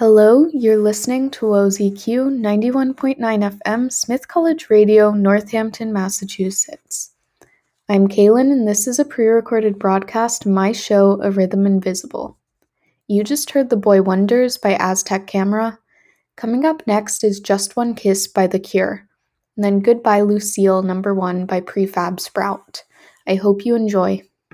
Hello, you're listening to OZQ 91.9 FM, Smith College Radio, Northampton, Massachusetts. I'm Kaylin, and this is a pre recorded broadcast my show, A Rhythm Invisible. You just heard The Boy Wonders by Aztec Camera. Coming up next is Just One Kiss by The Cure, and then Goodbye Lucille number one by Prefab Sprout. I hope you enjoy.